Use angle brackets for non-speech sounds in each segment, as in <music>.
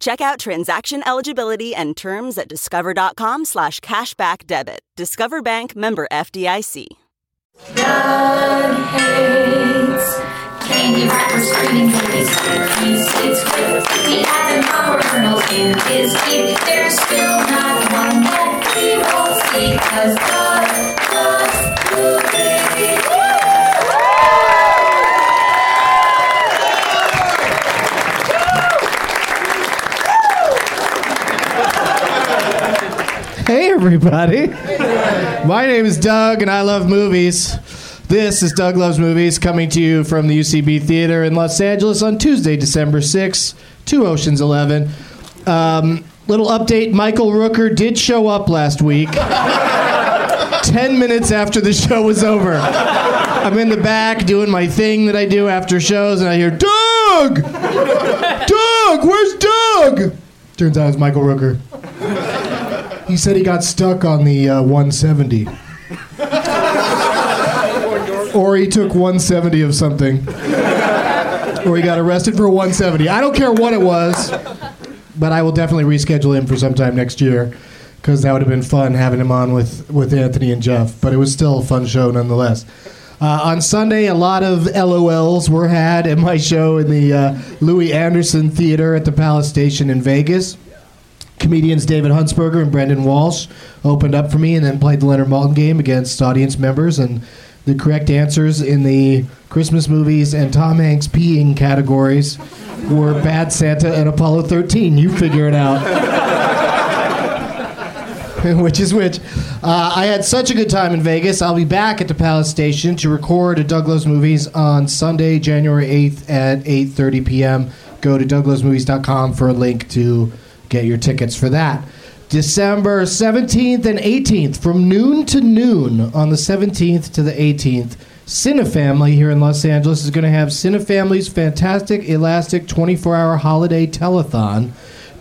Check out transaction eligibility and terms at discover.com slash cashback debit. Discover Bank member FDIC. Doug hates candy wrappers, screaming cookies, it's good. Optional in his teeth. There's still not one that he won't see, cause Doug everybody. My name is Doug, and I love movies. This is Doug Loves Movies coming to you from the UCB Theater in Los Angeles on Tuesday, December 6th, Two Oceans 11. Um, little update Michael Rooker did show up last week, 10 minutes after the show was over. I'm in the back doing my thing that I do after shows, and I hear, Doug! Doug, where's Doug? Turns out it's Michael Rooker. He said he got stuck on the uh, 170. or he took 170 of something. or he got arrested for 170. I don't care what it was, but I will definitely reschedule him for sometime next year because that would have been fun having him on with, with Anthony and Jeff. But it was still a fun show nonetheless. Uh, on Sunday, a lot of LOLs were had at my show in the uh, Louie Anderson Theater at the Palace Station in Vegas comedians David Huntsberger and Brendan Walsh opened up for me and then played the Leonard Maltin game against audience members. And the correct answers in the Christmas movies and Tom Hanks peeing categories were Bad Santa and Apollo 13. You figure it out. <laughs> which is which. Uh, I had such a good time in Vegas. I'll be back at the Palace Station to record a Doug Loves Movies on Sunday, January 8th at 8.30 p.m. Go to douglovesmovies.com for a link to get your tickets for that. December 17th and 18th, from noon to noon on the 17th to the 18th. Cinefamily here in Los Angeles is going to have Cinefamily's fantastic elastic 24 hour holiday telethon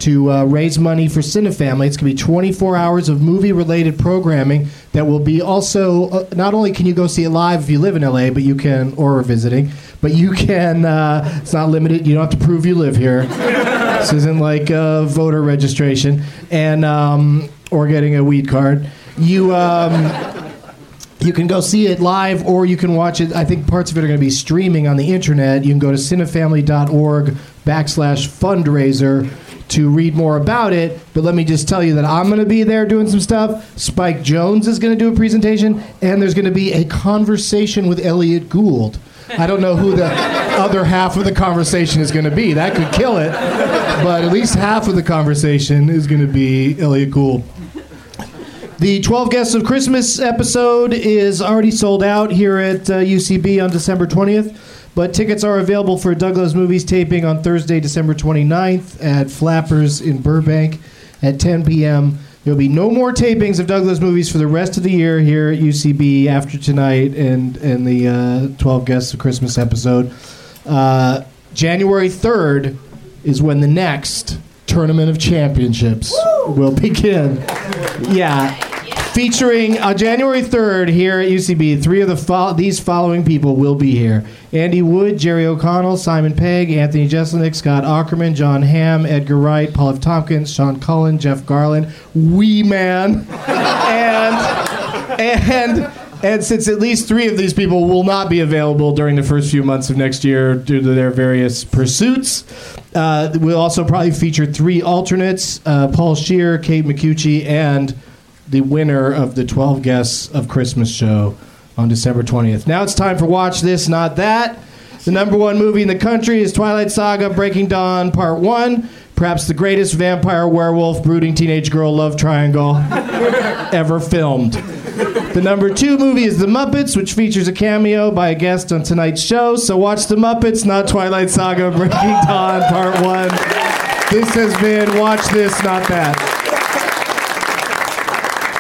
to uh, raise money for Cinefamily. It's going to be 24 hours of movie related programming that will be also uh, not only can you go see it live if you live in LA, but you can or visiting, but you can. Uh, it's not limited. You don't have to prove you live here. <laughs> this isn't like uh, voter registration and um, or getting a weed card. You. Um, you can go see it live or you can watch it. I think parts of it are going to be streaming on the internet. You can go to cinefamily.org backslash fundraiser to read more about it. But let me just tell you that I'm going to be there doing some stuff. Spike Jonze is going to do a presentation, and there's going to be a conversation with Elliot Gould. I don't know who the other half of the conversation is going to be. That could kill it. But at least half of the conversation is going to be Elliot Gould. The 12 Guests of Christmas episode is already sold out here at uh, UCB on December 20th, but tickets are available for Doug Loves Movies taping on Thursday, December 29th at Flappers in Burbank at 10 p.m. There'll be no more tapings of Doug Loves Movies for the rest of the year here at UCB after tonight and, and the uh, 12 Guests of Christmas episode. Uh, January 3rd is when the next Tournament of Championships will begin. Yeah. Featuring on January 3rd here at UCB, three of the fo- these following people will be here: Andy Wood, Jerry O'Connell, Simon Pegg, Anthony Jeselnik, Scott Aukerman, Jon Hamm, Edgar Wright, Paul F. Tompkins, Sean Cullen, Jeff Garlin, Wee Man, and and and since at least three of these people will not be available during the first few months of next year due to their various pursuits, uh, we'll also probably feature three alternates: uh, Paul Scheer, Kate Micucci, and the winner of the 12 Guests of Christmas show on December 20th. Now it's time for Watch This, Not That. The number one movie in the country is Twilight Saga Breaking Dawn Part 1. Perhaps the greatest vampire, werewolf, brooding teenage girl love triangle <laughs> ever filmed. The number two movie is The Muppets, which features a cameo by a guest on tonight's show. So watch The Muppets, not Twilight Saga Breaking Dawn Part 1. This has been Watch This, Not That.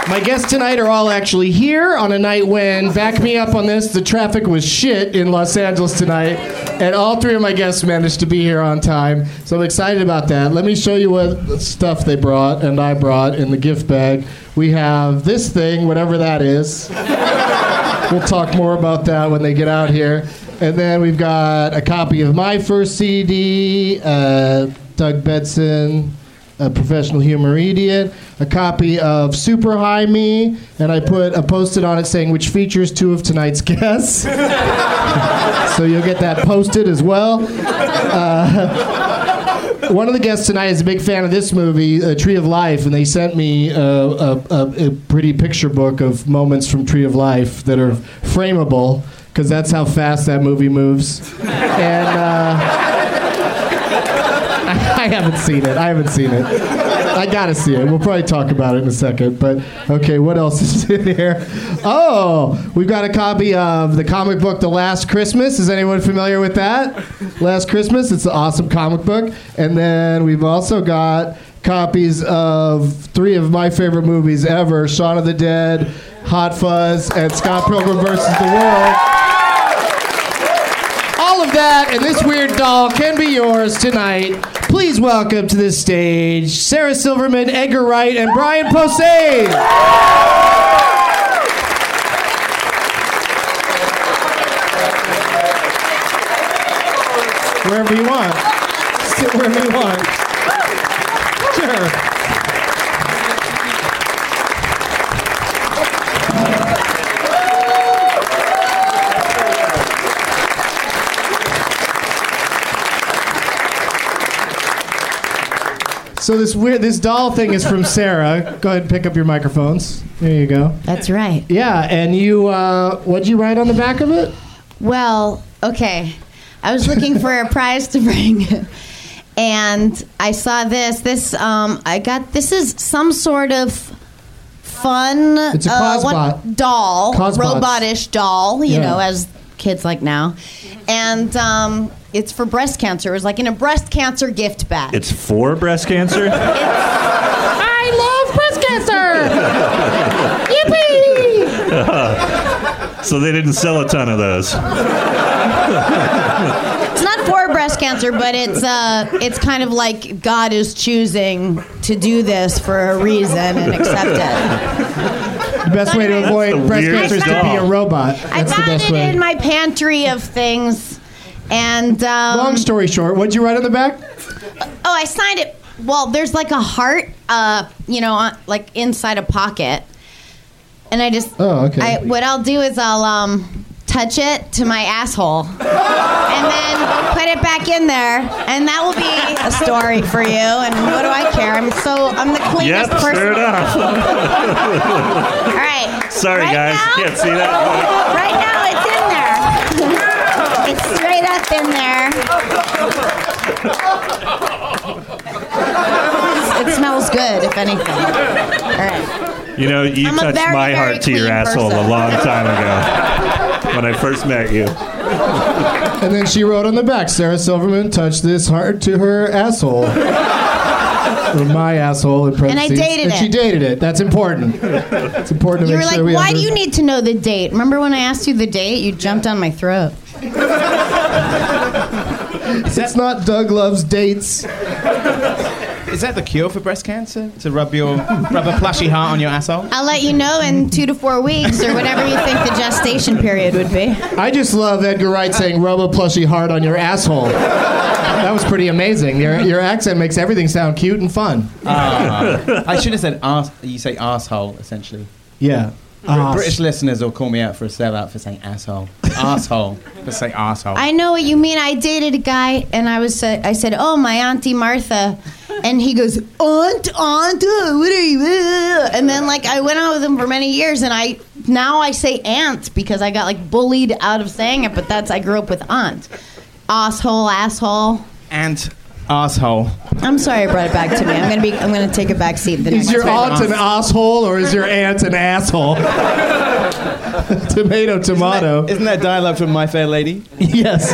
My guests tonight are all actually here on a night when, back me up on this, the traffic was shit in Los Angeles tonight, and all three of my guests managed to be here on time. So I'm excited about that. Let me show you what stuff they brought and I brought in the gift bag. We have this thing, whatever that is. We'll talk more about that when they get out here. And then we've got a copy of my first CD, uh, Doug Benson, a professional humor idiot, a copy of Super High Me, and I put a post-it on it saying which features two of tonight's guests. <laughs> so you'll get that posted as well. Uh, <laughs> one of the guests tonight is a big fan of this movie, uh, Tree of Life, and they sent me uh, a, a, a pretty picture book of moments from Tree of Life that are frameable, because that's how fast that movie moves. And. I haven't seen it. I haven't seen it. I gotta see it. We'll probably talk about it in a second. But okay, what else is in here? Oh, we've got a copy of the comic book The Last Christmas. Is anyone familiar with that? Last Christmas. It's an awesome comic book. And then we've also got copies of three of my favorite movies ever: Shaun of the Dead, Hot Fuzz, and Scott Pilgrim versus the World. All of that and this weird doll can be yours tonight. Please welcome to the stage Sarah Silverman, Edgar Wright, and Brian Posehn. Wherever you want. Sit wherever you want. So this weird, this doll thing is from Sarah. Go ahead and pick up your microphones. There you go. That's right. Yeah, and you, uh, what'd you write on the back of it? Well, okay. I was looking for a prize to bring, and I saw this. This um, I got. This is some sort of fun It's a uh, one- doll, Cosbots. robotish doll. You Yeah. know, as kids like now, and um, it's for breast cancer. It was like in a breast cancer gift bag. It's for breast cancer? I love breast cancer. <laughs> Yippee! so they didn't sell a ton of those. It's not for breast cancer, but it's uh, it's kind of like God is choosing to do this for a reason and accept it. The best way to avoid breast cancer is to be a dog. robot. I That's the found best it way. in my pantry of things, and um, Long story short, what'd you write on the back? Oh, I signed it. Well, there's like a heart, uh, you know, on, like inside a pocket, and I just. Oh, okay. I, what I'll do is I'll um, touch it to my asshole, and then put it back in there, and that will be a story for you. And what do I care? I'm so I'm the cleanest Yep, person. sure enough. <laughs> All right. Sorry, Right guys. now- Can't see that. Right now, it's in there. It's straight up in there. It smells good, if anything. All right. You know, you I'm touched very, my heart to your clean asshole person. a long time ago when I first met you. And then she wrote on the back, Sarah Silverman touched this heart to her asshole. or my asshole in I parentheses. dated and she dated it. That's important. It's important to You make were sure like, we why have do you need to know the date? Remember when I asked you the date? You jumped on my throat. It's not Doug loves dates. Is that the cure for breast cancer? To rub your rub a plushy heart on your asshole? I'll let you know in two to four weeks or whatever you think the gestation period would be. I just love Edgar Wright saying rub a plushy heart on your asshole. That was pretty amazing. Your, your accent makes everything sound cute and fun. Ah. I should have said ass. You say asshole essentially. Yeah. Ass. British listeners will call me out for a sellout for saying asshole. <laughs> asshole. Just say asshole. I know what you mean. I dated a guy, and I was uh, I said, "Oh, my auntie Martha," and he goes, "Aunt, aunt, uh, what are you?" uh?" And then like I went out with him for many years, and I now I say aunt because I got like bullied out of saying it, but that's I grew up with aunt. Asshole, asshole. and asshole. I'm sorry I brought it back to me. I'm gonna be. I'm gonna take a back seat. The Is next your time. aunt an asshole or is your aunt an asshole? <laughs> tomato, tomato. Isn't that dialogue from My Fair Lady? Yes.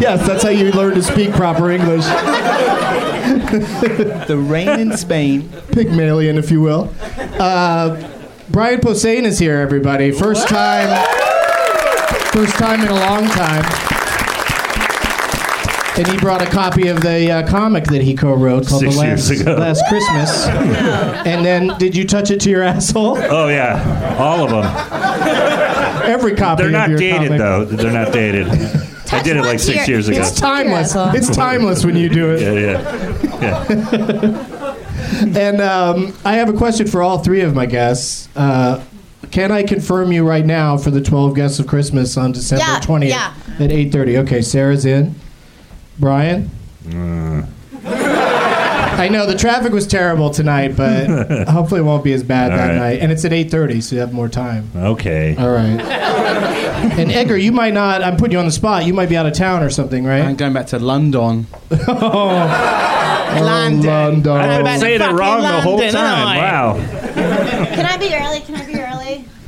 Yes, that's how you learn to speak proper English. The rain in Spain. Pygmalion, if you will. Uh, Brian Posehn is here, everybody. First time. First time in a long time. And he brought a copy of the uh, comic that he co-wrote called Six The years Last, ago. Last Christmas. <laughs> and then, did you touch it to your <laughs> asshole? Oh yeah, all of them. Every copy. They're of not your dated comic. though. They're not dated. <laughs> I did it like six your- years ago. It's timeless. It's timeless when you do it. Yeah, yeah, yeah. And um, I have a question for all three of my guests. Uh, can I confirm you right now for the 12 guests of Christmas on December Yeah, 20th yeah. at 8:30? Okay, Sarah's in. Brian. Uh. I know the traffic was terrible tonight, but <laughs> hopefully it won't be as bad All that right. night. And it's at 8:30, so you have more time. Okay. All right. <laughs> and Edgar, you might not. I'm putting you on the spot. You might be out of town or something, right? I'm going back to London. <laughs> Oh. London. Oh, London. I've been saying it fucking wrong the whole time. Wow. Can I be early? Can I be early?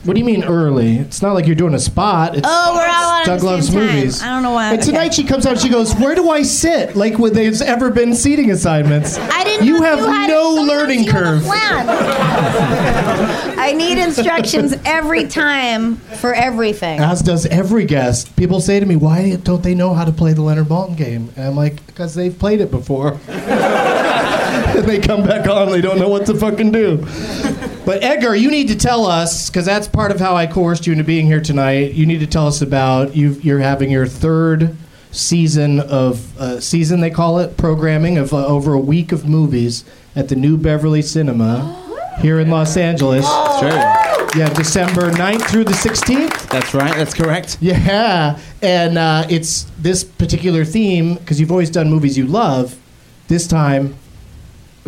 What do you mean early? It's not like you're doing a spot. It's Oh, we're all on at Doug the loves same time. movies. I don't know why. And tonight okay. she comes out. And she goes, "Where do I sit?" Like when there's ever been seating assignments. I didn't. You have had no learning you curve. <laughs> I need instructions every time for everything. As does every guest. People say to me, "Why don't they know how to play the Leonard Maltin game?" And I'm like, "Because they've played it before." <laughs> and they come back on, they don't know what to fucking do. But Edgar, you need to tell us because that's part of how I coerced you into being here tonight. You need to tell us about you. You're having your third season of uh, season they call it programming of uh, over a week of movies at the New Beverly Cinema <gasps> here in Los Angeles. It's true. Yeah, December 9th through the 16th. That's right. That's correct. Yeah, and uh, it's this particular theme because you've always done movies you love. This time,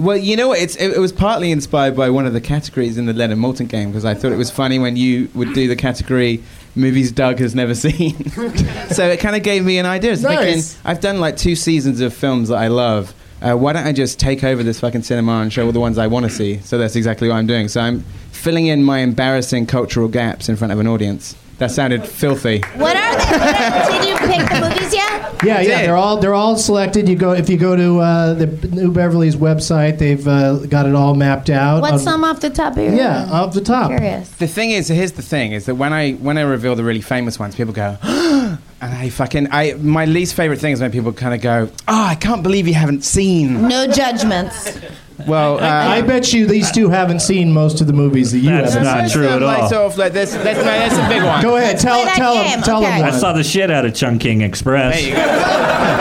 Well, you know? It's, it, it was partly inspired by one of the categories in the Leonard Maltin game because I thought it was funny when you would do the category movies Doug has never seen. <laughs> so it kind of gave me an idea. I was thinking, Nice. I've done like two seasons of films that I love. Uh, why don't I just take over this fucking cinema and show all the ones I want to see? So that's exactly what I'm doing. So I'm filling in my embarrassing cultural gaps in front of an audience. That sounded filthy. What are they? What are, did you pick the movies yet? <laughs> yeah, yeah, they're all they're all selected. You go if you go to uh, the New Beverly's website, they've uh, got it all mapped out. What's on- some off the top of your Yeah, head? off the top. Curious. The thing is, here's the thing: is that when I when I reveal the really famous ones, people go, <gasps> and I fucking I. My least favorite thing is when people kind of go, "Oh, I can't believe you haven't seen." No judgments. Well, uh, I bet you these two haven't seen most of the movies that you That's have. not there's true at all. sort like, there's, there's, no, there's a big one. Go ahead, tell play tell game, him tell okay. him I saw the shit out of Chungking Express. There you go. <laughs>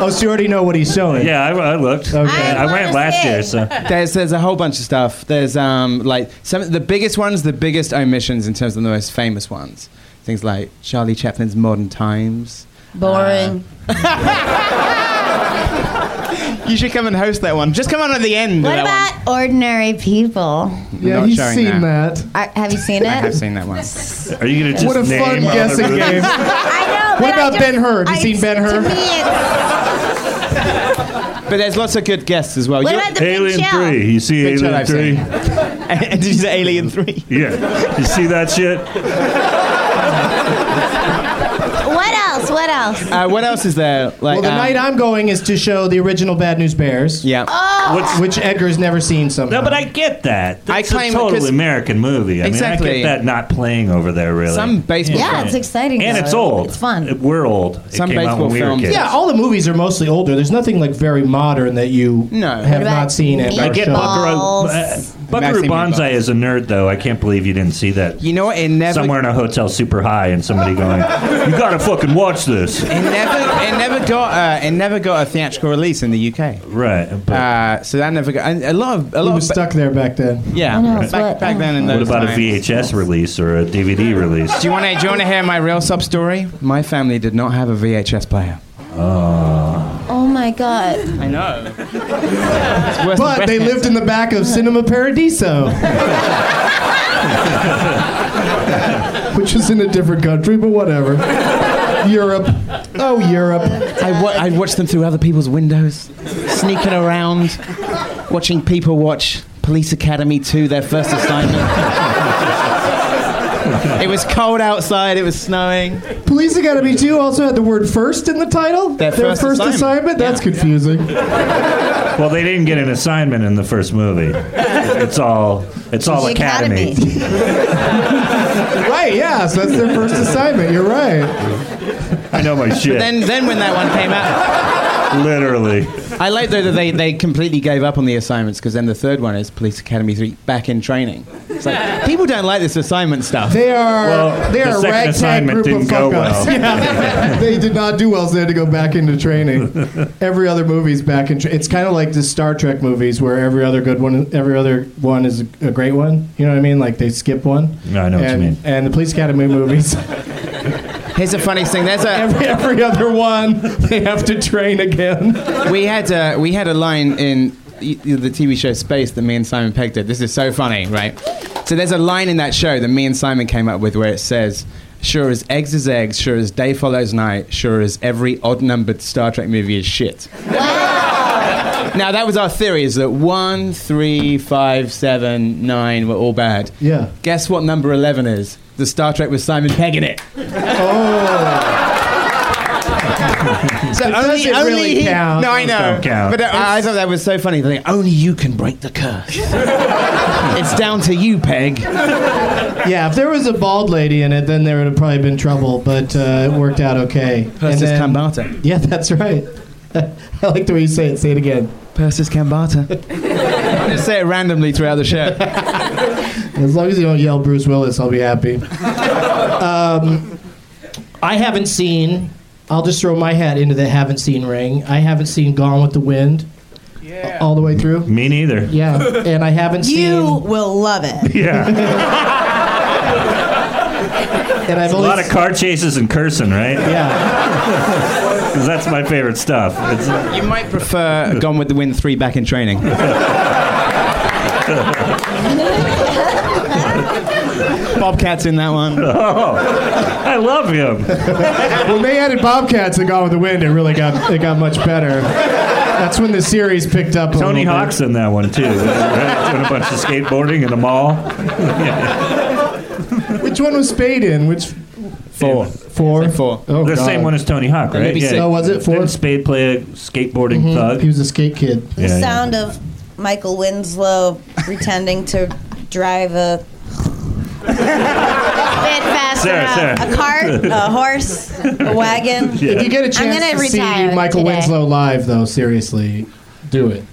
Oh, so you already know what he's showing. Yeah, I, I looked. Okay. I, I went last year, so There's there's a whole bunch of stuff. There's um like some the biggest ones, the biggest omissions in terms of the most famous ones. Things like Charlie Chaplin's Modern Times. Boring. <laughs> You should come and host that one. Just come on at the end. what of that about ordinary people? Yeah, Not he's seen that. that. I, have you seen one. I have seen that one. are you gonna just What a name fun all the guessing movies? <laughs> game. I know. What about just- Ben-Hur? Have you I- seen Ben-Hur? To me, it's, But there's lots of good guests as well. what You- about the Alien Big Three. You see Big Alien Three? seen. <laughs> Did you say Alien Three? Yeah. You see that shit? What else? What else? Uh, what else is there? Like Well, the um, night I'm going is to show the original Bad News Bears. Yeah. What's, Which Edgar's never seen somehow. no, but I get that. I It's claim a because- totally American movie. I Exactly. mean, I get that not playing over there really. Some baseball. Yeah, film. it's exciting. and though. it's old. It's fun. We're old. It Some came out baseball when we were films. kids. yeah, all the movies are mostly older. There's nothing like very modern that you No. have What about not seen at Meatballs? I our get show. Buckaroo. Balls. Uh, Buckaroo Maxine Banzai Meatballs. is a nerd, though. I can't believe you didn't see that. You know what? It never. Somewhere in a hotel, super high, and somebody going, "You gotta fucking watch this." It never. It never got. Uh, it never got a theatrical release in the UK. Right. But Uh, so that never got. And a lot of. A He lot was of. stuck there back then. yeah. I know, Back, but- back then in what those about times. a VHS release or a DVD release? Do you want to? Do you want to hear my real sub story? My family did not have a VHS player. Oh my god. I know. But than they lived in the back of Cinema Paradiso. <laughs> Which is in a different country, but whatever. Europe. Oh, Europe. I wa- I'd watch them through other people's windows, sneaking around, watching people watch Police Academy 2, their first assignment. <laughs> it was cold outside, it was snowing. Police Academy 2 also had the word first in the title. Their first assignment. assignment. That's Yeah. confusing. <laughs> Well, they didn't get an assignment in the first movie. It's all it's all The academy. <laughs> right, yeah, so that's their first assignment. You're right. I know my shit. Then, then when that one came out, Literally. I like though that they, they completely gave up on the assignments because then the third one is Police Academy 3 back in training. It's like, people don't like this assignment stuff. They are Well, they the are a second ragtag assignment group didn't go well. Yeah. <laughs> they did not do well, so they had to go back into training. Every other movie's back in. Tra- it's kind of like the Star Trek movies, where every other good one, every other one is a great one. You know what I mean? Like they skip one. No, I know what you mean. And the Police Academy movies, <laughs> Here's the funny thing. There's a every every other one, <laughs> they have to train again. we had a, we had a line in the TV show Spaced that me and Simon Pegg did. This is so funny, right? So there's a line in that show that me and Simon came up with where it says, "Sure as eggs is eggs, sure as day follows night, sure as every odd-numbered Star Trek movie is shit." Now that was our theory: is that one, three, five, seven, nine were all bad. Yeah. Guess what number eleven is? The Star Trek with Simon Pegg in it. Oh. so It doesn't really he- count. No, I know. But uh, I thought that was so funny. Like, only you can break the curse. <laughs> it's down to you, Pegg. Yeah, if there was a bald lady in it, then there would have probably been trouble. But uh, it worked out okay. And Persis Khambatta. Yeah, <laughs> that's right. <laughs> I like the way you say it. Say it again. Persis Khambatta. <laughs> I'm just say it randomly throughout the show. <laughs> As long as you don't yell Bruce Willis, I'll be happy. um, I haven't seen. I'll just throw my hat into the haven't seen ring. I haven't seen Gone with the Wind. Yeah. All the way through. Me neither. Yeah, and I haven't You seen. You will love it. <laughs> Yeah. And I've A only lot of car chases and cursing, right? yeah. Because that's my favorite stuff. It's, You might prefer Gone with the Wind 3 back in training. <laughs> Bobcat's in that one. oh, I love him. When they added Bobcats and Gone with the Wind, it really got it got much better. That's when the series picked up. A Tony little bit. Hawk's in that one too. Right? Doing a bunch of skateboarding in the mall. <laughs> Which one was Spade in? Which Four. four? Four. Oh, the God. same one as Tony Hawk, right? maybe six. Oh, was it four? Didn't Spade play a skateboarding mm-hmm. thug? He was a skate kid. The Yeah, yeah. sound of Michael Winslow pretending to drive a <laughs> bit faster, Sarah, a- Sarah. a cart, a <laughs> horse, a wagon. <laughs> If you get a chance I'm gonna to see retire Michael today. Winslow live, though, seriously, do it.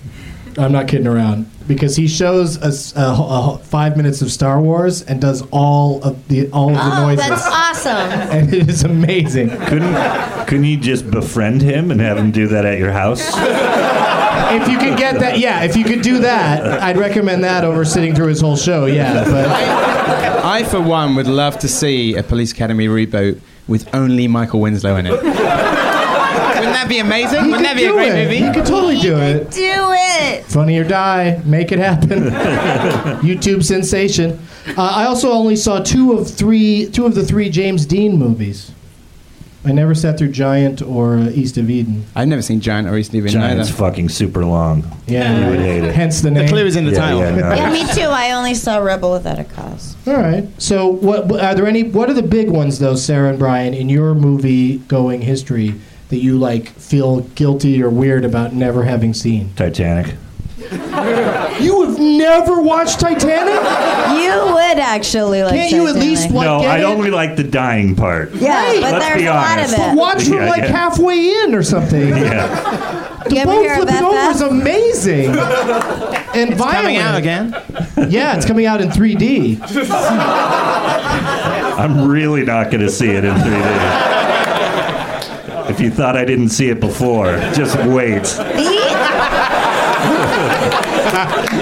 I'm not kidding around because he shows us a, a five minutes of Star Wars and does all of the all of the Oh, noises, that's awesome. <laughs> and it is amazing. Couldn't couldn't you just befriend him and have him do that at your house? If you could get that, yeah, if you could do that, I'd recommend that over sitting through his whole show. Yeah, but I, for one, would love to see a Police Academy reboot with only Michael Winslow in it. Wouldn't that be amazing? he Wouldn't that could be a do great it. movie? He could totally do it. Do it. Funny or die, make it happen. <laughs> YouTube sensation. Uh, I also only saw two of three, two of the three James Dean movies. I never sat through Giant or uh, East of Eden. I've never seen Giant or East of Eden Giant's either. fucking super long. Yeah, You would hate it. hence the name. The clue is in the Yeah, title. yeah, no. Yeah, me too. I only saw Rebel Without a Cause. All right. So, what what- are there any? What are the big ones, though, Sarah and Brian, in your movie going history that you like feel guilty or weird about never having seen? Titanic. You have never watched Titanic? You would actually like. Can't you at least Titanic. What, no, get I it? only like the dying part. Yeah, but Let's there's be a lot honest. of it. But Watch from Yeah, like yeah. halfway in or something. Yeah. The You ever boat hear flipping that, over Beth? is amazing. and It's coming out again. Yeah, it's coming out in 3D. I'm really not going to see it in 3D. If you thought I didn't see it before, just wait. <laughs>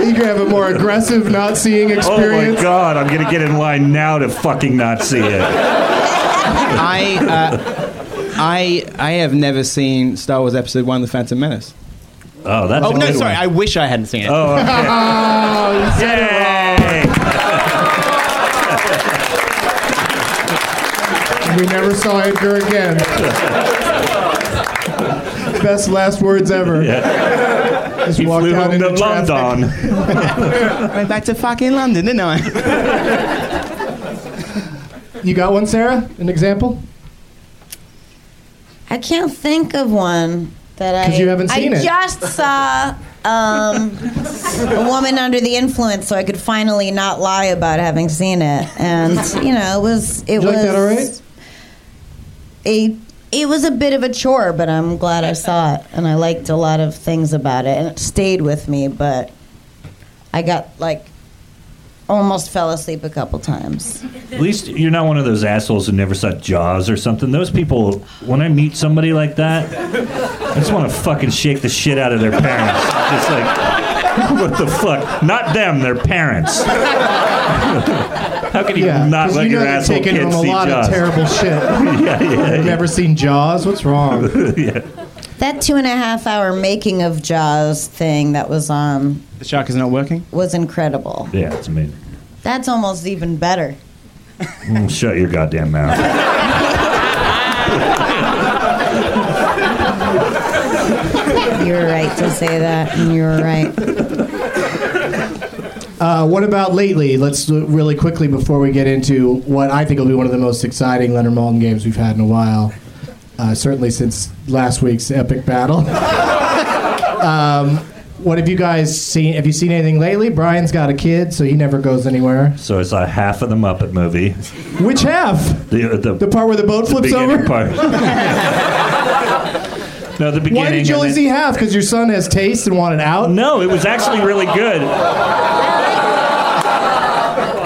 You can have a more aggressive not seeing experience. Oh my god, I'm going to get in line now to fucking not see it. I, uh, I, I have never seen Star Wars Episode One: The Phantom Menace. Oh, that's Oh a no, good sorry, one. I wish I hadn't seen it. Oh, okay. <laughs> Oh, you said it Yay! We never saw Edgar again. Best last words ever. Just He walked flew out home into to. London. <laughs> Went back to fucking London, didn't I? You got one, Sarah? An example? I can't think of one that I. 'Cause you haven't seen I it. just saw um, a woman under the influence, so I could finally not lie about having seen it, and you know, it was it Did you was like that all right? A it was a bit of a chore, but I'm glad I saw it, and I liked a lot of things about it, and it stayed with me. But I got like almost fell asleep a couple times. At least you're not one of those assholes who never saw Jaws or something. Those people, when I meet somebody like that, I just want to fucking shake the shit out of their parents. Just like, <laughs> what the fuck? Not them, their parents. <laughs> How can you Yeah, not 'cause let you know your you're asshole taking kid him a lot Jaws? of terrible shit. <laughs> yeah, yeah, You've never seen Jaws? What's wrong? yeah. That two and a half hour making of Jaws thing that was on The shark is not working. was incredible. Yeah, it's amazing. That's almost even better. Mm, Shut your goddamn mouth. You're right to say that, and you're right. Uh, what about lately? Let's do really quickly before we get into what I think will be one of the most exciting Leonard Maltin games we've had in a while. Uh, certainly since last week's epic battle. <laughs> um, what have you guys seen? Have you seen anything lately? Brian's got a kid, so he never goes anywhere. So I saw half of the Muppet movie. Which half? The, the, The part where the boat flips beginning over? part. <laughs> no, the beginning. Why did you only see half? Because your son has taste and wanted out? No, it was actually really good.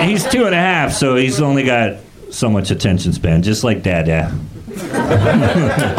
He's two and a half, so he's only got so much attention span, just like Dada. <laughs>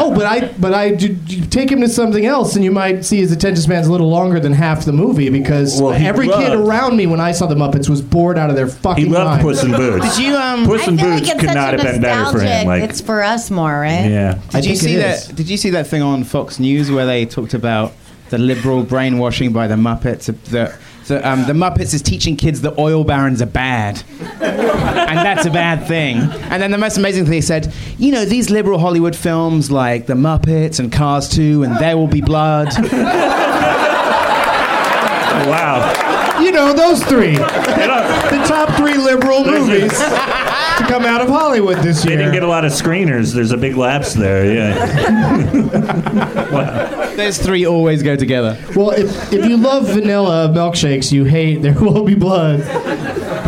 Oh, but I, but I, you, you take him to something else, and you might see his attention span's a little longer than half the movie because Well, he every kid around me when I saw the Muppets was bored out of their fucking He loved mind. Puss in Boots. Did you um? Puss I in feel Boots like it's could such not a have been better for nostalgic. him. Like, it's for us more, right? yeah. I Did you think see it that? is. Did you see that thing on Fox News where they talked about the liberal brainwashing by the Muppets? The, the, um, the Muppets is teaching kids that oil barons are bad, <laughs> and that's a bad thing. And then the most amazing thing he said, you know, these liberal Hollywood films like The Muppets and Cars 2 and There Will Be Blood. <laughs> Wow. You know those three, the top three liberal movies <laughs> to come out of Hollywood this year. They didn't get a lot of screeners. There's a big lapse there. Yeah. <laughs> Those three always go together. well, if, if you love vanilla milkshakes, you hate There Will Be Blood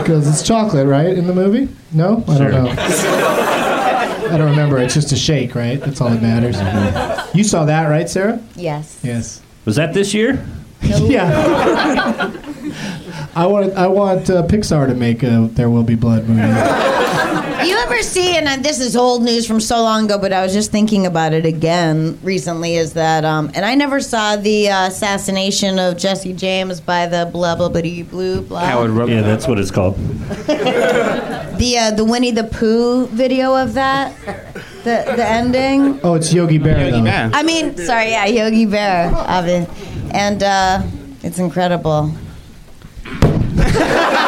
because it's chocolate, right? In the movie? No, I Sure. don't know. I don't remember. It's just a shake, right? That's all that matters. Mm-hmm. You saw that, right, Sarah? Yes. Yes. Was that this year? <laughs> Yeah. <laughs> I want I want uh, Pixar to make a There Will Be Blood movie. <laughs> You ever see, and uh, this is old news from so long ago, but I was just thinking about it again recently, is that, um, and I never saw the uh, assassination of Jesse James by the blah, blah, blah, blue, blah. Howard Rook. Yeah, that's what it's called. <laughs> The, uh, the Winnie the Pooh video of that, the, the ending. Oh, it's Yogi Bear. Yogi. Bear. I mean, sorry, yeah, Yogi Bear, obvi- and uh, it's incredible. <laughs>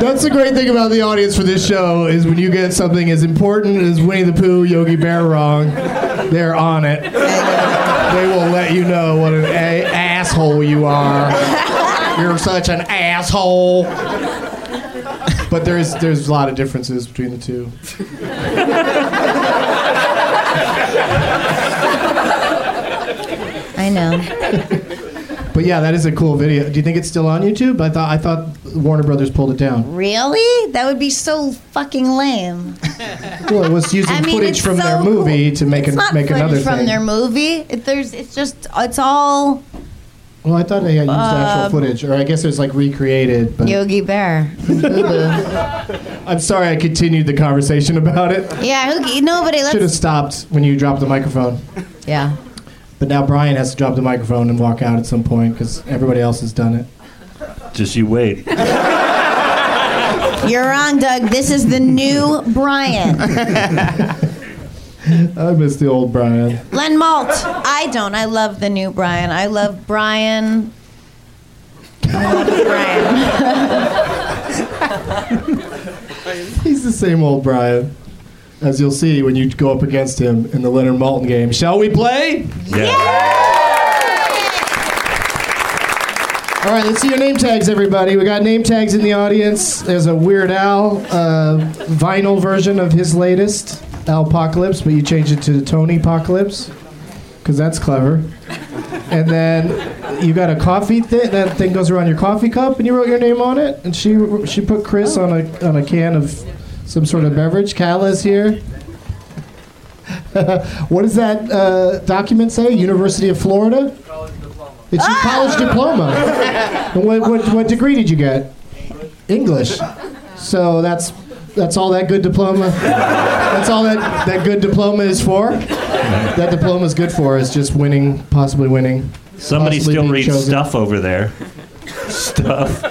That's the great thing about the audience for this show is when you get something as important as Winnie the Pooh, Yogi Bear wrong, they're on it. They will let you know what an a- asshole you are. You're such an asshole. But there's there's a lot of differences between the two. I know. But yeah, that is a cool video. Do you think it's still on YouTube? I thought I thought Warner Brothers pulled it down. Really? That would be so fucking lame. Well, it was using I mean, footage from so their movie to make it's an, make footage another from thing. their movie. It, there's, it's just, it's all well, I thought they had used actual Um, footage, or I guess it was like recreated. But Yogi Bear. Boo <laughs> boo. I'm sorry I continued the conversation about it. yeah, who, nobody. Should have Let's. stopped when you dropped the microphone. Yeah. But now Brian has to drop the microphone and walk out at some point because everybody else has done it. Just you wait. <laughs> You're wrong, Doug. This is the new Brian. <laughs> <laughs> I miss the old Brian. Len Malt. I don't. I love the new Brian. I love Brian. I love Brian. He's the same old Brian. As you'll see when you go up against him in the Leonard Maltin game. Shall we play? Yeah. All right, let's see your name tags, everybody. We got name tags in the audience. There's a Weird Al uh, vinyl version of his latest, Alpocalypse, but you changed it to the Tony Apocalypse because that's clever. And then you got a coffee thing. That thing goes around your coffee cup, and you wrote your name on it. And she she put Chris on a on a can of some sort of beverage. Kala's here. <laughs> what does that uh, document say? University of Florida. College It's your college diploma. And what, what, what degree did you get? English. So that's that's all that good diploma. That's all that, that good diploma is for. That diploma is good for is just winning, possibly winning. Somebody possibly still being reads chosen. stuff over there. Stuff.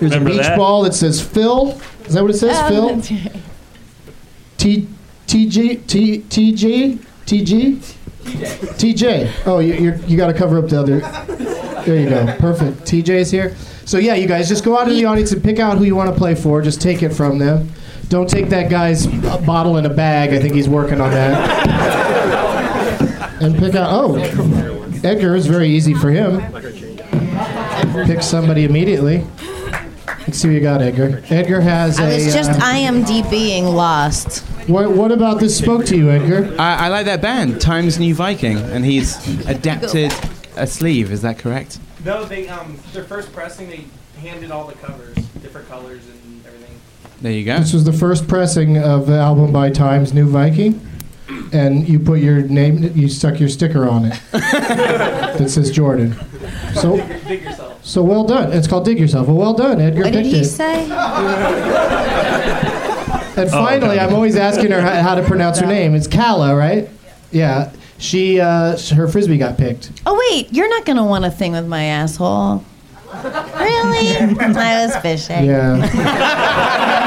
There's Remember a beach that? ball that says Phil. Is that what it says? Oh, Phil. T TG T TG TG TJ. Oh, you you're, you got to cover up the other. There you go. Perfect. TJ's here. So yeah, you guys just go out in the audience and pick out who you want to play for. Just take it from them. Don't take that guy's bottle in a bag. I think he's working on that. And pick out. Oh, Edgar is very easy for him. Pick somebody immediately. Let's see what you got, Edgar. Edgar has I a. was just uh, IMDBing Lost. what, what about this spoke to you, Edgar? I, I like that band, Times New Viking, and he's adapted a sleeve. Is that correct? No, they um their first pressing they handed all the covers, different colors and everything. There you go. This was the first pressing of the album by Times New Viking, and you put your name, you stuck your sticker on it <laughs> that says Jordan. So, Dig yourself. so well done. It's called Dig Yourself. Well, well done, Edgar What did he it. say? And finally, I'm always asking her how, how to pronounce her name. It's Kala, right? Yeah. She, uh, her frisbee got picked. Oh wait, you're not gonna want a thing with my asshole. Really? I was fishing. Yeah. <laughs>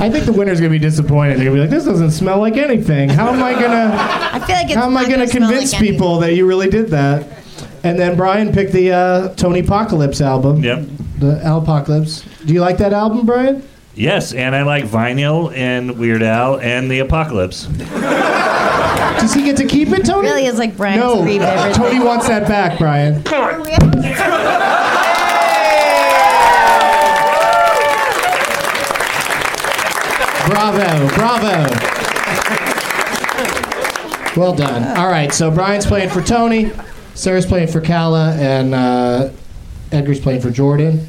I think the winner's gonna be disappointed. They're gonna be like, "This doesn't smell like anything. How am I gonna? I feel like it's How am I not gonna convince like anything. people that you really did that?" And then Brian picked the uh, Tony Apocalypse album. Yep. The Apocalypse. Do you like that album, Brian? Yes, and I like Vinyl and Weird Al and the Apocalypse. Does he get to keep it, Tony? Really is like Brian's no. three favorite Tony wants that back, Brian. Bravo, bravo. Well done. All right, so Brian's playing for Tony, Sarah's playing for Kala, and uh, Edgar's playing for Jordan.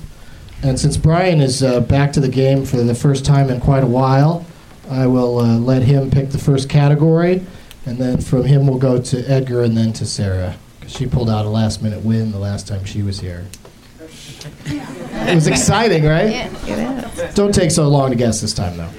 And since Brian is uh, back to the game for the first time in quite a while, I will uh, let him pick the first category. And then from him, we'll go to Edgar and then to Sarah. 'Cause she pulled out a last minute win the last time she was here. It was exciting, right? It is. Don't take so long to guess this time, though.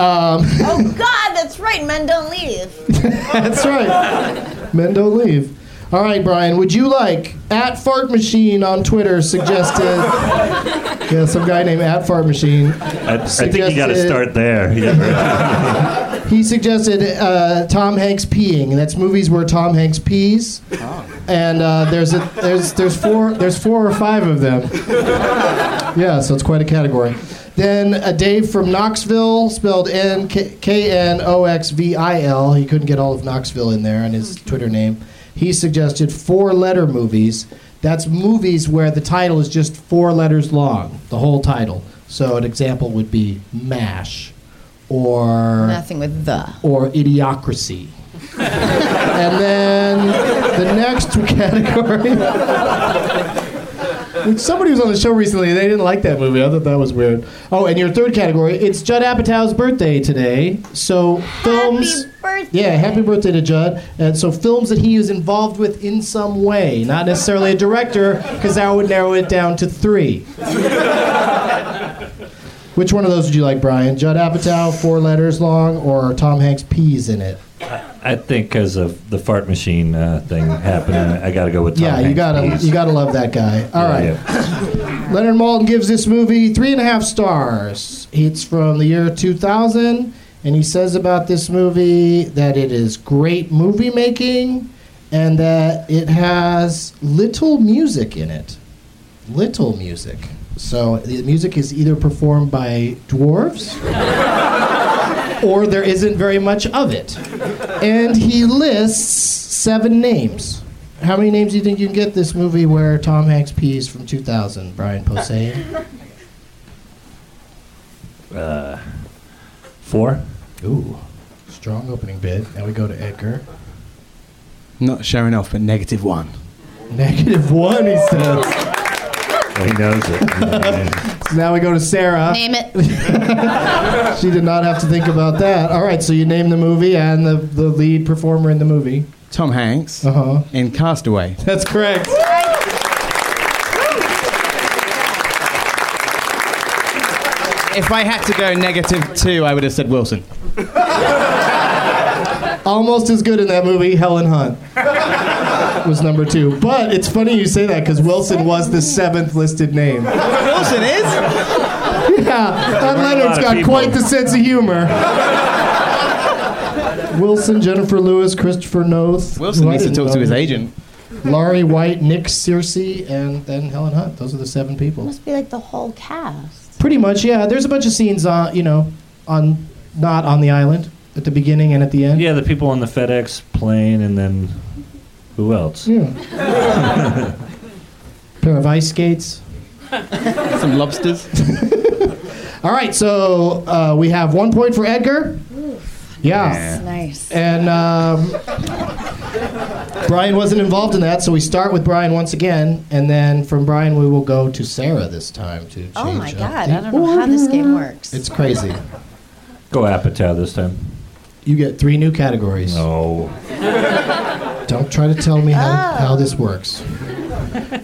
Um, Oh God, that's right. Men don't leave. <laughs> That's right. Men don't leave. All right, Brian, would you like at Fart Machine on Twitter suggested? <laughs> yeah, some guy named at Fart Machine. I, I think you got to start there. <laughs> He suggested uh, Tom Hanks peeing, and that's movies where Tom Hanks pees. And uh, there's a there's there's four there's four or five of them. <laughs> Yeah, so it's quite a category. Then a Dave from Knoxville, spelled N K N O X V I L. He couldn't get all of Knoxville in there on his Twitter name. He suggested four letter movies. That's movies where the title is just four letters long, the whole title. So an example would be MASH or Nothing with the. or idiocracy. <laughs> and then the next <laughs> category, somebody was on the show recently, they didn't like that movie. I thought that was weird. Oh, and your third category, it's Judd Apatow's birthday today. So films. Happy birthday. Yeah, happy birthday to Judd. And so films that he is involved with in some way, not necessarily a director, because that would narrow it down to three. <laughs> Which one of those would you like, Brian? Judd Apatow, four letters long, or Tom Hanks peas in it? I think because of the fart machine uh, thing happening, I got to go with Tom yeah, you Hanks, gotta please. you gotta love that guy. All right. <coughs> Leonard Maltin gives this movie three and a half stars. It's from the year 2000, and he says about this movie that it is great movie making and that it has little music in it. Little music. So the music is either performed by dwarves or there isn't very much of it. And he lists seven names. How many names do you think you can get this movie where Tom Hanks pees from 2000, Brian Posehn? Uh, four. Ooh, strong opening bid. Now we go to Edgar. Not showing off, but negative one. Negative one, he says. Well, he knows it. So <laughs> now we go to Sarah. Name it. <laughs> She did not have to think about that. All right, so you name the movie and the, the lead performer in the movie. Tom Hanks Uh huh. in Cast Away. That's correct. If I had to go negative two, I would have said Wilson. <laughs> Almost as good in that movie, Helen Hunt was number two. But it's funny you say that because Wilson was the seventh listed name. Wilson is? Yeah, that a Leonard's got quite the sense of humor. Wilson, Jennifer Lewis, Christopher Noth. Wilson who I needs to talk to his agent. Lari White, Nick Searcy, and then Helen Hunt. Those are the seven people. Must be like the whole cast. Pretty much, yeah. There's a bunch of scenes, on, you know, on not on the island at the beginning and at the end. yeah, the people on the FedEx plane, and then who else? Yeah. <laughs> Pair of ice skates. <laughs> Some lobsters. <laughs> All right, so uh, we have one point for Edgar. Yeah. Nice. And um, Brian wasn't involved in that, so we start with Brian once again, and then from Brian we will go to Sarah this time to change Oh my up God, the I don't know how this game works. It's crazy. Go Apatow this time. You get three new categories. No. Don't try to tell me how, how this works.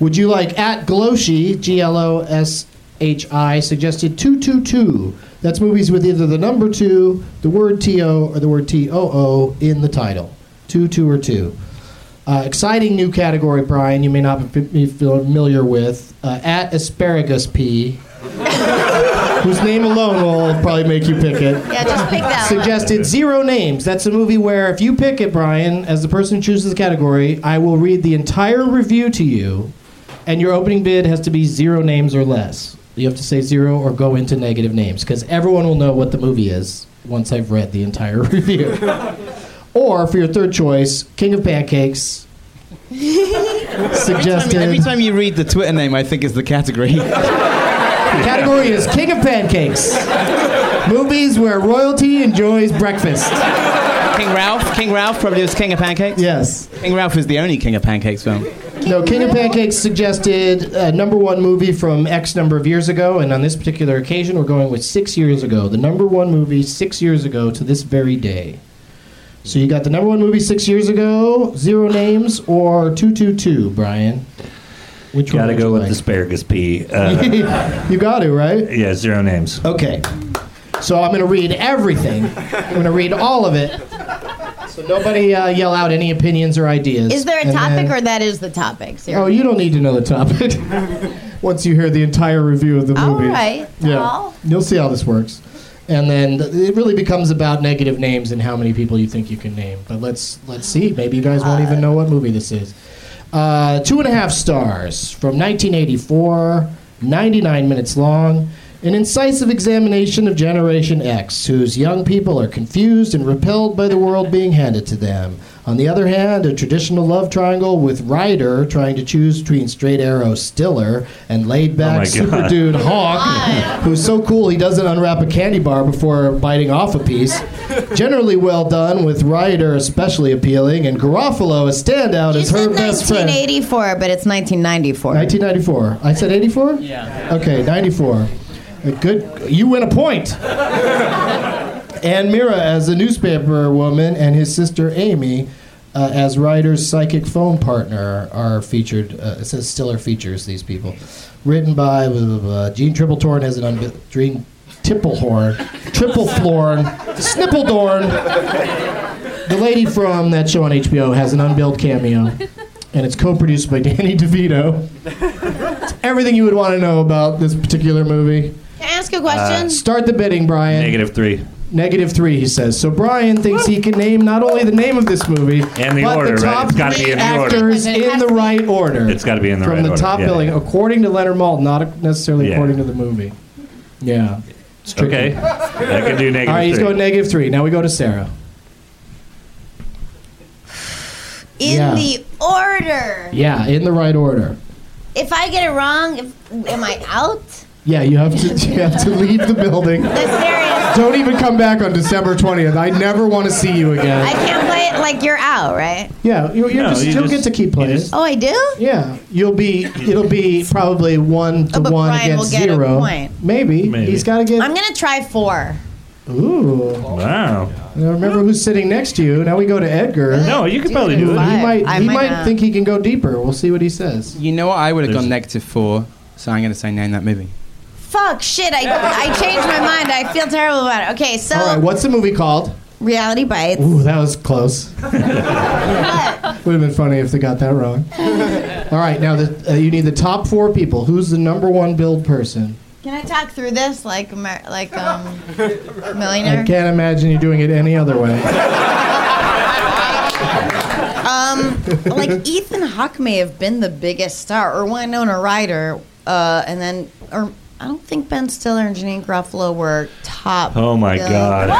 Would you like at Gloshi, G L O S H I, suggested 222? That's movies with either the number two, the word T O, or the word T O O in the title. Two, two, or two. Uh, exciting new category, Brian, you may not be familiar with. Uh, at Asparagus P, <laughs> whose name alone will probably make you pick it Yeah, just pick that suggested zero names. That's a movie where if you pick it, Brian, as the person who chooses the category, I will read the entire review to you, and your opening bid has to be zero names or less. You have to say zero or go into negative names because everyone will know what the movie is once I've read the entire <laughs> review. or for your third choice, King of Pancakes. suggested. <laughs> Every time you read the Twitter name, I think is the category. <laughs> category is King of Pancakes. Movies where royalty enjoys breakfast. King Ralph. King Ralph probably was King of Pancakes. Yes. King Ralph is the only King of Pancakes film. No, King of Pancakes suggested a number one movie from X number of years ago, and on this particular occasion, we're going with six years ago. The number one movie six years ago to this very day. So you got the number one movie six years ago, Zero Names, or 222, Brian? Which one Gotta would go you with like? asparagus pea. <laughs> Uh, you got to, right? yeah, zero names. Okay. So I'm going to read everything. I'm going to read all of it. So nobody uh, yell out any opinions or ideas. Is there a And topic then- or that is the topic? Oh, you don't need to know the topic. <laughs> Once you hear the entire review of the movie. right. Yeah. Well. You'll see how this works. And then th- it really becomes about negative names and how many people you think you can name. But let's let's see. Maybe you guys won't even know what movie this is. Uh, two and a half stars from 1984, 99 minutes long. An incisive examination of Generation X, whose young people are confused and repelled by the world being handed to them. On the other hand, a traditional love triangle with Ryder trying to choose between straight arrow Stiller and laid back Oh super God. dude Hawke, who's so cool he doesn't unwrap a candy bar before biting off a piece. Generally well done, with Ryder especially appealing, and Garofalo a standout You as her said best friend. 1984, but it's 1994. 1994. I said 84? Yeah. Okay, 94. A Good. You win a point. and Meara as a newspaper woman, and his sister Amy uh, as Ryder's psychic phone partner are featured. Uh, it says Stiller features these people. Written by blah, blah, blah. Gene Triplethorn has an unbi- Gene Tipplehorn, Triplethorn, Snippledorn. The lady from that show on HBO has an unbilled cameo, and it's co-produced by <laughs> Danny DeVito. It's everything you would want to know about this particular movie. Can I ask a question? Uh, start the bidding, Brian. Negative three. Negative three, he says. So Brian thinks he can name not only the name of this movie, And the but order, the right? top It's gotta three be in the order. actors It in has the to be. right order. It's got to be in the right order. from right the order. top Yeah, billing, according to Leonard Maltin, not necessarily Yeah. according to the movie. Yeah. It's tricky. Okay, I can do negative All right, he's three. going negative three. Now we go to Sarah. In yeah. the order. Yeah, in the right order. If I get it wrong, if, am I out? Yeah, you have to you have to leave the building. <laughs> Serious. Don't even come back on December 20th. I never want to see you again. I can't play it like you're out, right? Yeah, you, you're No, just, you you'll just- get to keep playing. just- Oh, I do? Yeah, you'll be. It'll be probably one to Oh, but one Brian will against get a zero. point. Maybe. Maybe. he's got to get. I'm gonna try four. Ooh. Wow. Now remember who's sitting next to you. Now we go to Edgar. No, you could probably do He it. Five. might. I he might might not. think he can go deeper. We'll see what he says. You know what? I would have There's- gone negative four, so I'm going to say name that movie. Fuck, shit, I, I changed my mind. I feel terrible about it. Okay, so All right. What's the movie called? Reality Bites. Ooh, that was close. <laughs> What? Would have been funny if they got that wrong. <laughs> All right. Now the, uh, you need the top four people. Who's the number one billed person? Can I talk through this like Amer- like um <laughs> I can't imagine you doing it any other way. Um, like Ethan Hawke may have been the biggest star, or Winona Ryder, uh, and then or I don't think Ben Stiller and Janeane Garofalo were top. Oh my bill- God. <laughs>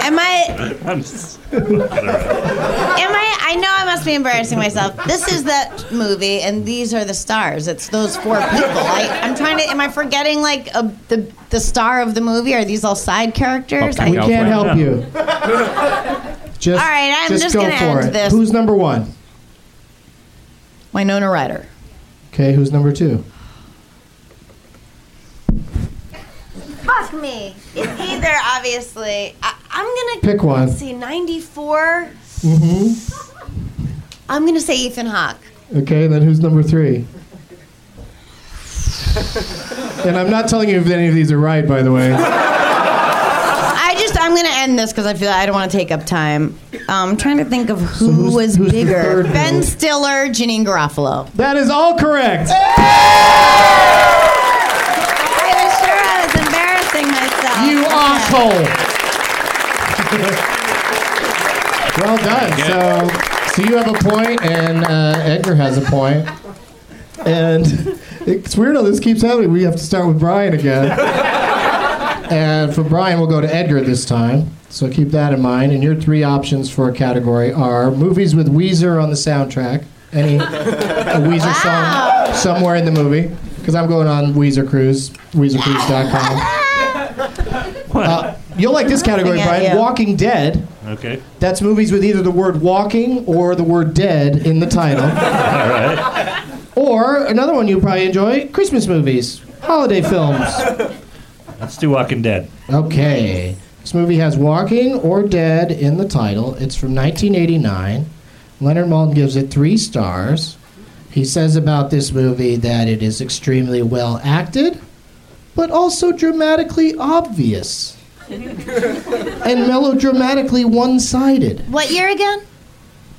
Am I? I'm s- Am I? I know I must be embarrassing myself. This is that movie, and these are the stars. It's those four people. I, I'm trying to. Am I forgetting like a, the the star of the movie? Are these all side characters? Okay. We I, Help can't help now. you. Just, All right, I'm just go gonna for end it. this. Who's number one? Winona Ryder. Okay, who's number two? Fuck me. It's either obviously. I, I'm gonna Pick one. See, 94. Mm-hmm. I'm gonna say Ethan Hawke. Okay, then who's number three? and I'm not telling you if any of these are right, by the way. I just I'm gonna end this because I feel I don't want to take up time. Um, I'm trying to think of who who's- was who's the bigger. third Ben build? Stiller, Janeane Garofalo. That is all correct. I was sure I was embarrassing myself. You asshole. <laughs> well done. So, so you have a point, and uh, Edgar has a point. And it's weird how this keeps happening. We have to start with Brian again. <laughs> And for Brian, we'll go to Edgar this time. So keep that in mind. And your three options for a category are movies with Weezer on the soundtrack. Any a <laughs> Weezer Wow. song somewhere in the movie? Because I'm going on Weezer Cruise, WeezerCruise.com. <laughs> Uh, you'll like this category, Brian. Walking Dead, Okay. That's movies with either the word walking or the word dead in the title. <laughs> All right. Or another one you probably enjoy Christmas movies, holiday films. Let's do Walking Dead. Okay. This movie has walking or dead in the title. It's from 1989. Leonard Maltin gives it three stars. He says about this movie that it is extremely well acted, but also dramatically obvious <laughs> and melodramatically one sided. What year again?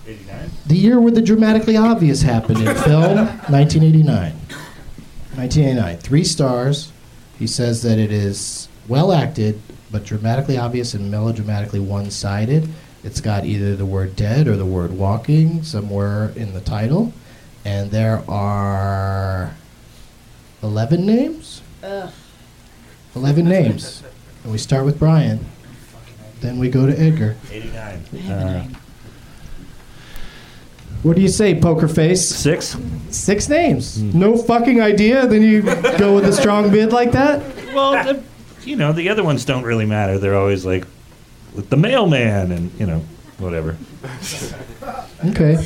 89. The year where the dramatically obvious happened in film, <laughs> 1989. 1989. Three stars. He says that it is well acted, but dramatically obvious and melodramatically one sided. It's got either the word dead or the word walking somewhere in the title. And there are 11 names? Ugh. 11 names. <laughs> And we start with Brian. Then we go to Edgar. 89. Uh, What do you say, Poker Face? six? Six names. No fucking idea. Then you go with a strong bid like that. Well, the, you know, the other ones don't really matter. They're always like with the mailman and, you know, whatever. Okay.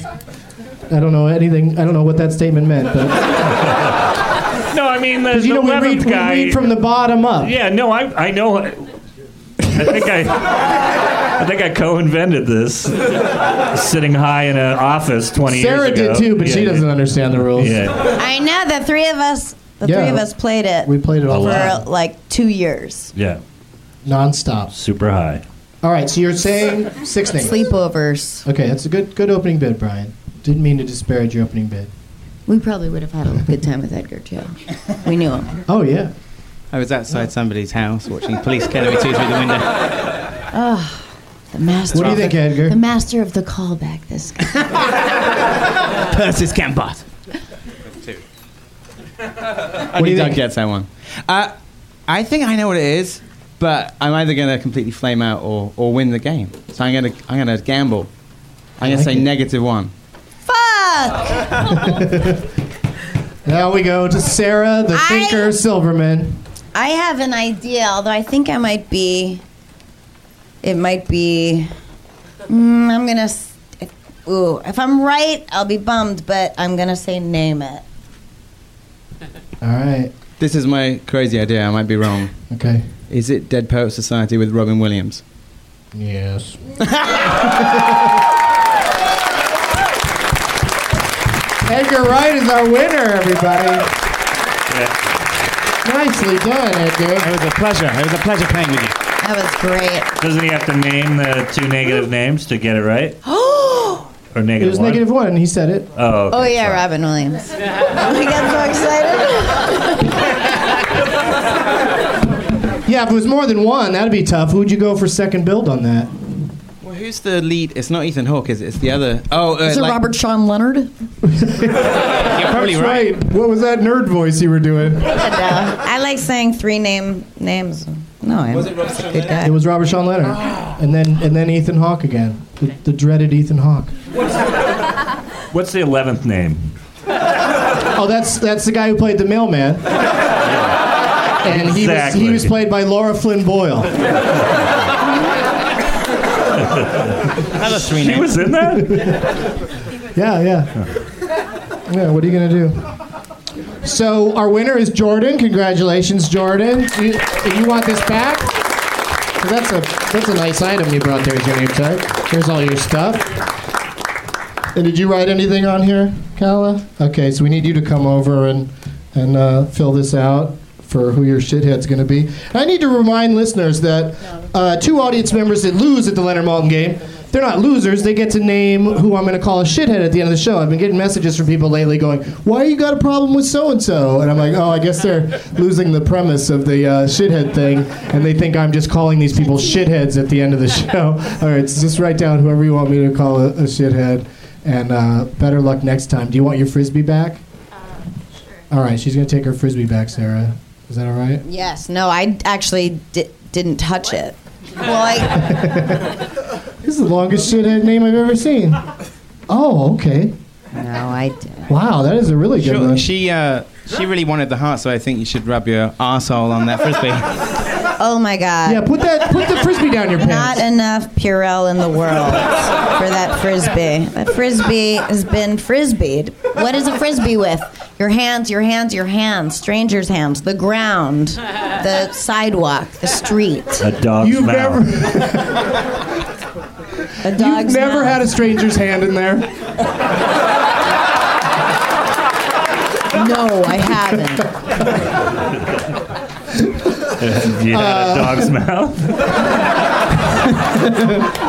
I don't know anything. I don't know what that statement meant, but <laughs> No, I mean, the, you know we 11th read, we read from the bottom up. yeah, no, I, I know. I think I, <laughs> I think I co-invented this, sitting high in an office twenty Sarah years ago. Sarah did too, but she Yeah, doesn't understand the rules. Yeah, I know the three of us. The Yeah. three of us played it We played it all for out. like two years. yeah, nonstop. super high. All right, so you're saying six names. Sleepovers. Okay, that's a good good opening bid, Brian. Didn't mean to disparage your opening bid. We probably would have had a good time with Edgar too. We knew him. Oh yeah. I was outside somebody's house watching Police Academy 2 through the window. The master. What do you think, the, Edgar? The master of the callback. This guy. <laughs> Persis Khambatta. What do Only you Doug think? gets that one. Uh, I think I know what it is, but I'm either going to completely flame out or, or win the game. So I'm going to I'm going to gamble. I'm going like to say it. negative one. Fuck. <laughs> Now we go to Sarah, the I- thinker Silverman. I have an idea, although I think I might be. It might be. Mm, I'm gonna. If, ooh, if I'm right, I'll be bummed, but I'm gonna say name it. <laughs> All right. This is my crazy idea. I might be wrong. Okay. Is it Dead Poet Society with Robin Williams? Yes. <laughs> Edgar Wright is our winner, everybody. Nicely done, Edgar. It was a pleasure. It was a pleasure playing with you. That was great. Doesn't he have to name the two negative names to get it right? <gasps> Oh, Or It was one? negative one. He said it. Oh, okay, oh yeah, sorry. Robin Williams. <laughs> I get so excited. <laughs> Yeah, if it was more than one, that'd be tough. Who'd you go for second build on that? Well, who's the lead? It's not Ethan Hawke, is it? It's the other. Oh, uh, Is it like- Robert Sean Leonard? <laughs> You're probably That's right. right. What was that nerd voice you were doing? I like saying three name names. No, I'm Was it Robert Sean good guy. It was Robert Sean Leonard, ah. and then and then Ethan Hawke again, the, the dreaded Ethan Hawke. What's the eleventh name? Oh, that's that's the guy who played the mailman, and he was he was played by Lara Flynn Boyle. Another three He names. was in that. Yeah, yeah. Yeah, what are you going to do? So, our winner is Jordan. Congratulations, Jordan. You, you want this back? 'Cause That's a that's a nice item you brought there tag. Here's all your stuff. And did you write anything on here, Kala? Okay, so we need you to come over and and uh, fill this out for who your shithead's going to be. I need to remind listeners that uh, two audience members that lose at the Leonard Maltin game, they're not losers. They get to name who I'm going to call a shithead at the end of the show. I've been getting messages from people lately going, "Why you got a problem with so and so?" And I'm like, "Oh, I guess they're losing the premise of the uh, shithead thing, and they think I'm just calling these people shitheads at the end of the show." <laughs> All right, so just write down whoever you want me to call a, a shithead, and uh, better luck next time. Do you want your frisbee back? All right, she's gonna take her frisbee back, Sarah. Is that all right? Yes. No, I actually di- didn't touch it. Well, I, <laughs> This is the longest shithead name I've ever seen. Oh, okay. no, I did. Wow, that is a really good Sure, one. she uh, she really wanted the heart, so I think you should rub your asshole on that frisbee. <laughs> Oh my God. Yeah, put that put the frisbee down your pants. Not enough Purell in the world for that frisbee. That frisbee has been frisbeed. What is a frisbee with? Your hands, your hands, your hands. Strangers' hands. The ground. The sidewalk. The street. A dog's You've mouth. never <laughs> A you've never mouth. had a stranger's hand in there. No, I haven't. you had Uh, a dog's mouth.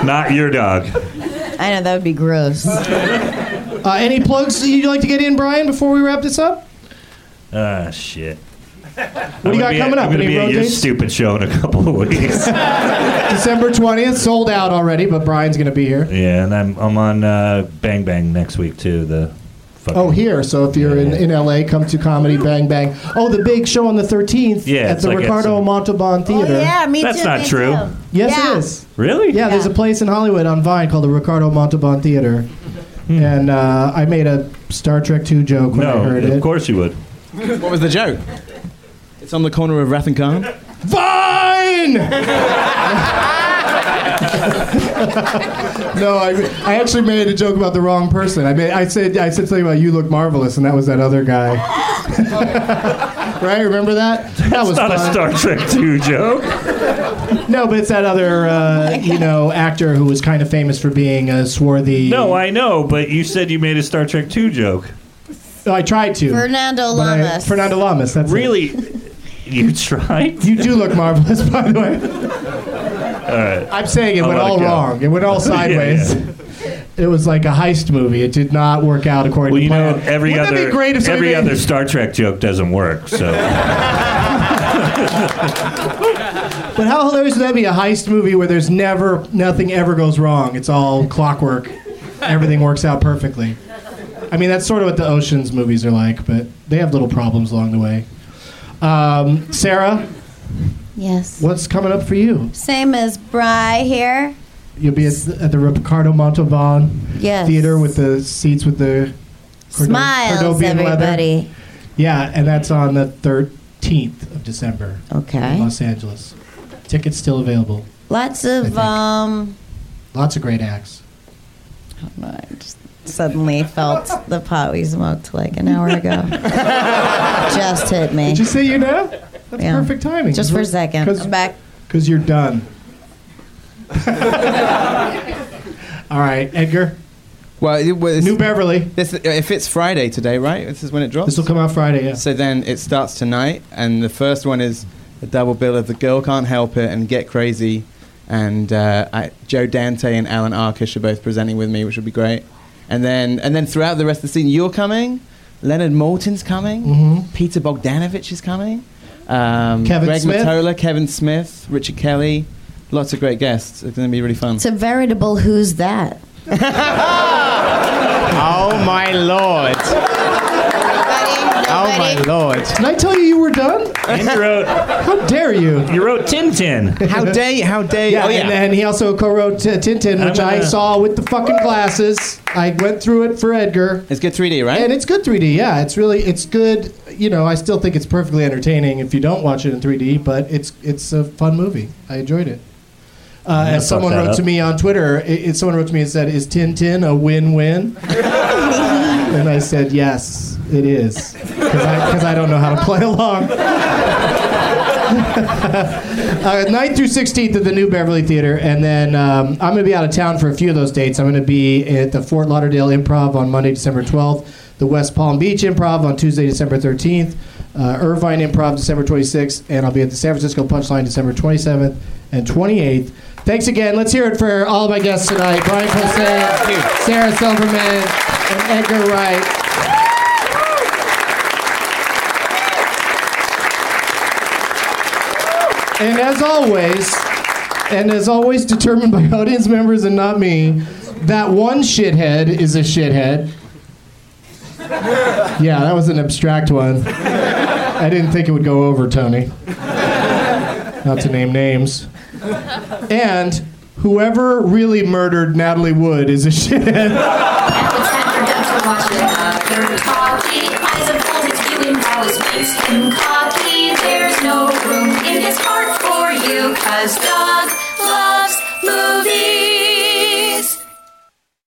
Not your dog. I know that would be gross. Uh, any plugs you'd like to get in, Brian, before we wrap this up? Ah, shit. What do you got coming up? I'm gonna Any be road at your stupid show in a couple of weeks. <laughs> December 20th, sold out already, but Brian's going to be here. yeah, and I'm I'm on uh, Bang Bang next week too. The fucking, Oh, here. So if you're in, in LA, come to Comedy Bang Bang. Oh, the big show on the 13th Yeah, at it's the like at Ricardo some- Montalban Oh, Theater. yeah, me too. That's too. not me true. too. Yes, Yeah. it is. really? Yeah, there's a place in Hollywood on Vine called the Ricardo Montalban Theater. And uh, I made a Star Trek 2 joke when I heard it. No, heard of it. course you would. What was the joke? It's on the corner of Wrath and Khan. <laughs> Vine! <laughs> no, I, I actually made a joke about the wrong person. I made, I said I said something about you look marvelous, and that was that other guy. <laughs> right? Remember that? That was It's not a. Star Trek 2 joke. No, but it's that other uh, you know actor who was kind of famous for being a swarthy. No, I know, but you said you made a Star Trek 2 joke. Oh, I tried to. Fernando but I- Lamas. Fernando Lamas. That's it. Really? You <laughs> tried? You do look marvelous, by the way. All right. I'm saying it I'll went all go. wrong. It went all <laughs> sideways. It was like a heist movie. It did not work out according Well, to you know, every Wouldn't other great if every other Star Trek joke doesn't work. So <laughs> But how hilarious would that be? A heist movie where there's never nothing ever goes wrong. It's all clockwork. Everything works out perfectly. I mean, that's sort of what the Ocean's movies are like, but they have little problems along the way. Um, Sarah, Yes. what's coming up for you? Same as Bry here. You'll be at the, at the Ricardo Montalban Yes. Theater with the seats with the Cordo- Smiles, Cordobian leather. everybody. Yeah, and that's on the 13th of December Okay. in Los Angeles. Tickets still available. Lots of um. Lots of great acts. I just suddenly felt the pot we smoked like an hour ago. <laughs> just hit me. Did you see you know? That's Yeah. perfect timing. Just for a second. I'm back. Because you're done. <laughs> All right, Edgar. Well, it was New Beverly. This, if it's Friday today, right? This is when it drops. This will come out Friday, yeah. So then it starts tonight, and the first one is a double bill of The Girl Can't Help It and Get Crazy. And uh, I, Joe Dante and Allan Arkush are both presenting with me, which would be great. And then, and then throughout the rest of the scene, you're coming, Leonard Maltin's coming, Mhm. Peter Bogdanovich is coming, um, Kevin Greg Smith. Matola, Kevin Smith, Richard Kelly. Lots of great guests. It's going to be really fun. It's a veritable who's that. <laughs> Oh my lord. Oh my lord. Did I tell you you were done? and you wrote How dare you? you wrote Tintin. How dare you? How dare? Yeah, oh, yeah. and, and he also co-wrote uh, Tintin, which I gonna- saw with the fucking glasses. I went through it for Edgar. it's good 3D, right? And it's good 3D, yeah. It's really, it's good. You know, I still think it's perfectly entertaining if you don't watch it in 3D, but it's it's a fun movie. I enjoyed it. Uh, as someone fuck that wrote to me on Twitter, it, it, someone wrote to me and said, "Is Tintin a win-win?" <laughs> and I said, "Yes, it is," because I, I don't know how to play along. <laughs> uh, 9th through 16th at the New Beverly Theater, and then um, I'm going to be out of town for a few of those dates. I'm going to be at the Fort Lauderdale Improv on Monday, December 12th, the West Palm Beach Improv on Tuesday, December 13th, uh, Irvine Improv December 26th, and I'll be at the San Francisco Punchline December 27th and 28th. Thanks again. Let's hear it for all of my guests tonight: Brian Posehn, Sarah Silverman, and Edgar Wright. And as always, and as always determined by <laughs> audience members and not me, that one shithead is a shithead. Yeah, that was an abstract one. I didn't think it would go over, Tony. Not to name names. And whoever really murdered Natalie Wood is a <laughs> shithead watching other coffee. Eyes unfolded, feeling how his face him cocky. There's no room in his heart for you, cause Doug loves movies.